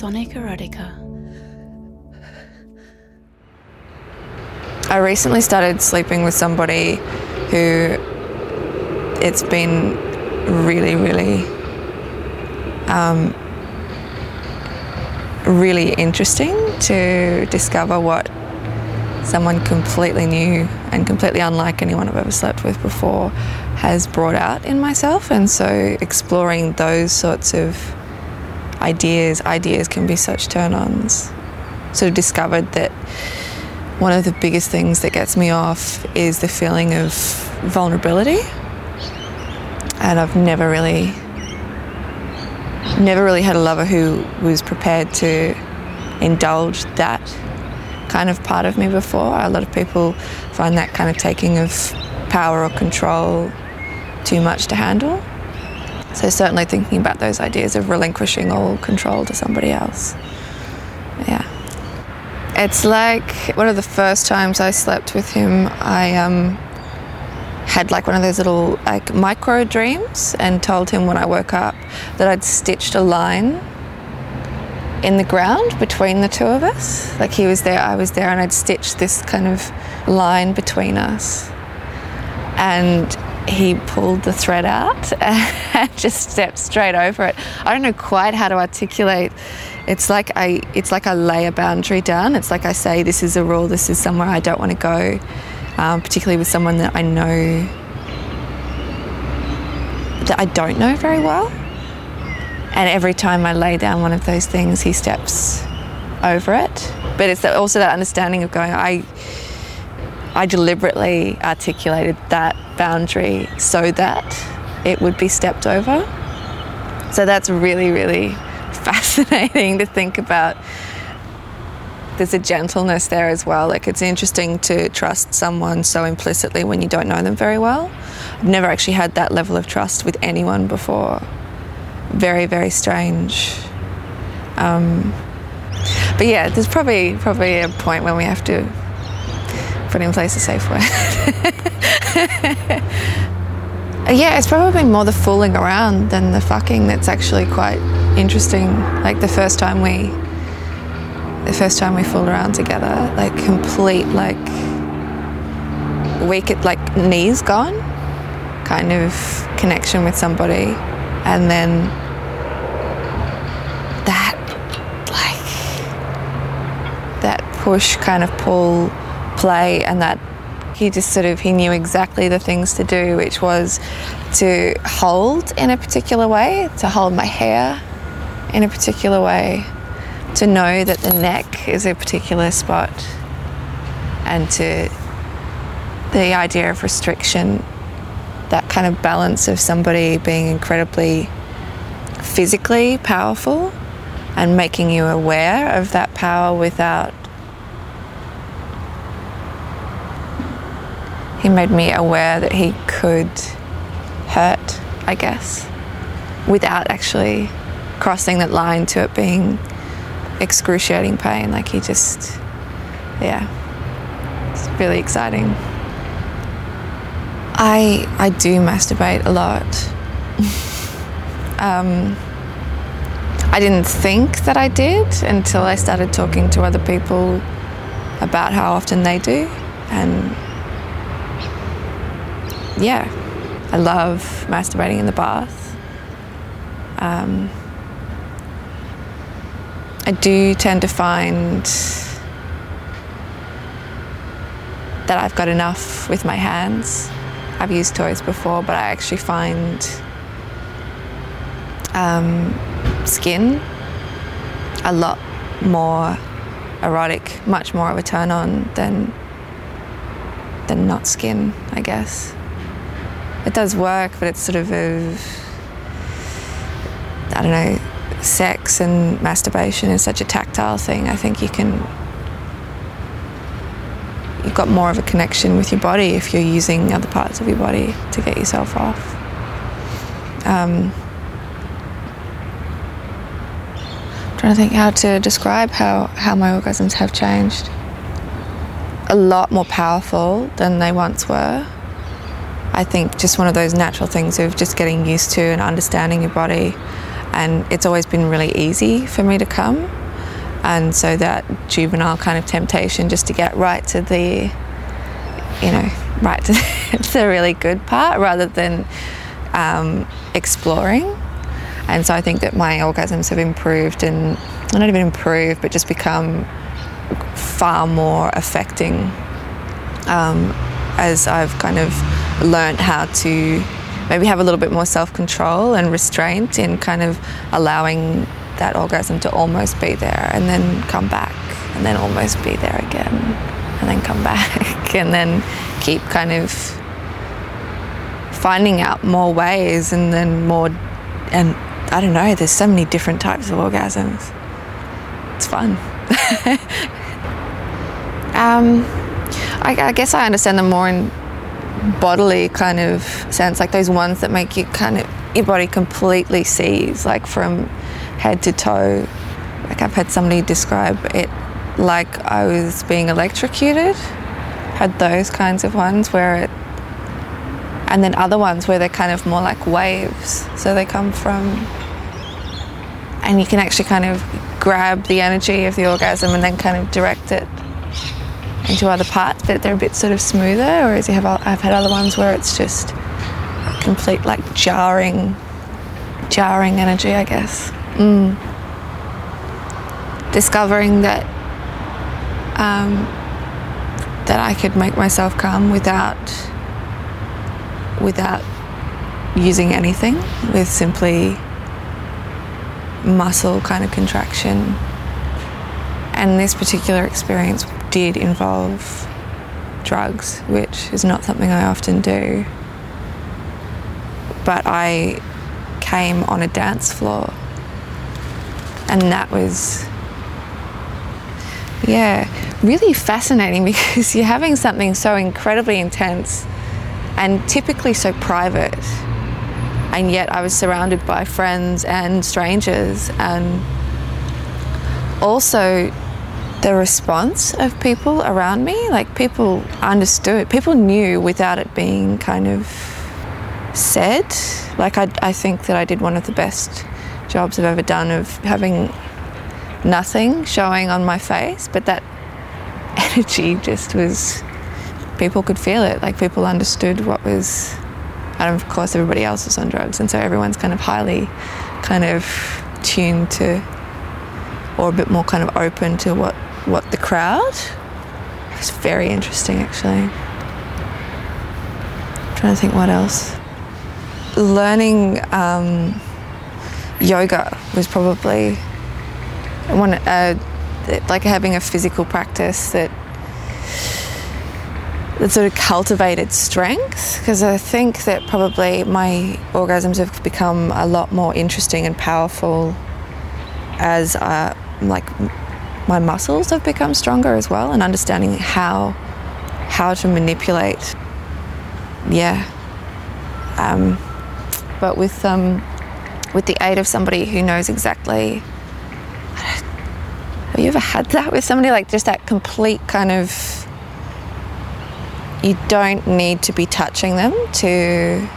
Sonic Erotica. I recently started sleeping with somebody who it's been really, really, um, really interesting to discover what someone completely new and completely unlike anyone I've ever slept with before has brought out in myself. And so exploring those sorts of ideas, ideas can be such turn ons. Sort of discovered that one of the biggest things that gets me off is the feeling of vulnerability. And I've never really, never really had a lover who was prepared to indulge that kind of part of me before. A lot of people find that kind of taking of power or control too much to handle. So, certainly thinking about those ideas of relinquishing all control to somebody else. Yeah. It's like one of the first times I slept with him, I um, had like one of those little like micro dreams and told him when I woke up that I'd stitched a line in the ground between the two of us. Like he was there, I was there, and I'd stitched this kind of line between us. And he pulled the thread out and just stepped straight over it. I don't know quite how to articulate. It's like I it's like I lay a boundary down. It's like I say this is a rule. This is somewhere I don't want to go, um, particularly with someone that I know that I don't know very well. And every time I lay down one of those things, he steps over it. But it's also that understanding of going, I I deliberately articulated that boundary so that it would be stepped over. So that's really, really fascinating to think about. There's a gentleness there as well. Like it's interesting to trust someone so implicitly when you don't know them very well. I've never actually had that level of trust with anyone before. Very, very strange. Um, but yeah, there's probably probably a point when we have to put in place a safe word. yeah, it's probably more the fooling around than the fucking that's actually quite interesting. Like the first time we, the first time we fooled around together, like complete like weak, like knees gone, kind of connection with somebody, and then that like that push kind of pull play and that he just sort of he knew exactly the things to do which was to hold in a particular way to hold my hair in a particular way to know that the neck is a particular spot and to the idea of restriction that kind of balance of somebody being incredibly physically powerful and making you aware of that power without he made me aware that he could hurt, I guess, without actually crossing that line to it being excruciating pain. Like he just, yeah, it's really exciting. I I do masturbate a lot. um, I didn't think that I did until I started talking to other people about how often they do, and yeah, I love masturbating in the bath. Um, I do tend to find that I've got enough with my hands. I've used toys before, but I actually find um, skin a lot more erotic, much more of a turn on than than not skin, I guess it does work, but it's sort of a, I don't know, sex and masturbation is such a tactile thing. I think you can, you've got more of a connection with your body if you're using other parts of your body to get yourself off. Um, I'm trying to think how to describe how, how my orgasms have changed. A lot more powerful than they once were. I think just one of those natural things of just getting used to and understanding your body and it's always been really easy for me to come. And so that juvenile kind of temptation just to get right to the, you know, right to the really good part rather than um, exploring. And so I think that my orgasms have improved and not even improved, but just become far more affecting um, as I've kind of learned how to maybe have a little bit more self control and restraint in kind of allowing that orgasm to almost be there and then come back and then almost be there again and then come back and then keep kind of finding out more ways and then more and I don't know there's so many different types of orgasms. It's fun. Um, I, I guess I understand them more in bodily kind of sense, like those ones that make you kind of your body completely seize, like from head to toe. Like I've had somebody describe it like I was being electrocuted. Had those kinds of ones where it, and then other ones where they're kind of more like waves. So they come from, and you can actually kind of grab the energy of the orgasm and then kind of direct it into other parts, but they're a bit sort of smoother. Whereas you have, I've had other ones where it's just complete like jarring, jarring energy, I guess. Mm. Discovering that um, that I could make myself come without without using anything, with simply muscle kind of contraction. And this particular experience did involve drugs, which is not something I often do. But I came on a dance floor, and that was, yeah, really fascinating because you're having something so incredibly intense and typically so private. And yet, I was surrounded by friends and strangers, and also the response of people around me. Like people understood, people knew without it being kind of said. Like I, I think that I did one of the best jobs I've ever done of having nothing showing on my face, but that energy just was. People could feel it. Like people understood what was. And of course, everybody else was on drugs, and so everyone's kind of highly, kind of tuned to, or a bit more kind of open to what what the crowd. It was very interesting, actually. I'm trying to think what else. Learning um, yoga was probably one, uh, like having a physical practice that that sort of cultivated strength because I think that probably my orgasms have become a lot more interesting and powerful as uh, like my muscles have become stronger as well and understanding how how to manipulate. Yeah. Um, but with um, with the aid of somebody who knows exactly have you ever had that with somebody? Like just that complete kind of you don't need to be touching them to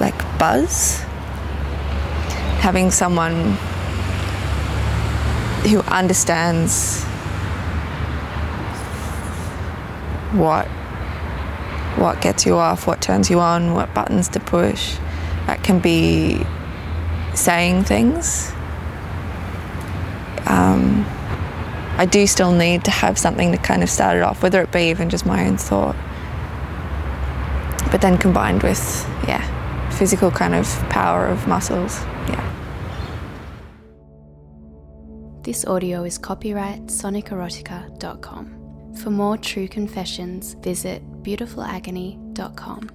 like buzz? Having someone who understands what what gets you off, what turns you on, what buttons to push. That can be saying things. Um, I do still need to have something to kind of start it off, whether it be even just my own thought. But then combined with, yeah, physical kind of power of muscles. Yeah. This audio is copyright sonicerotica.com. For more true confessions, visit beautifulagony.com.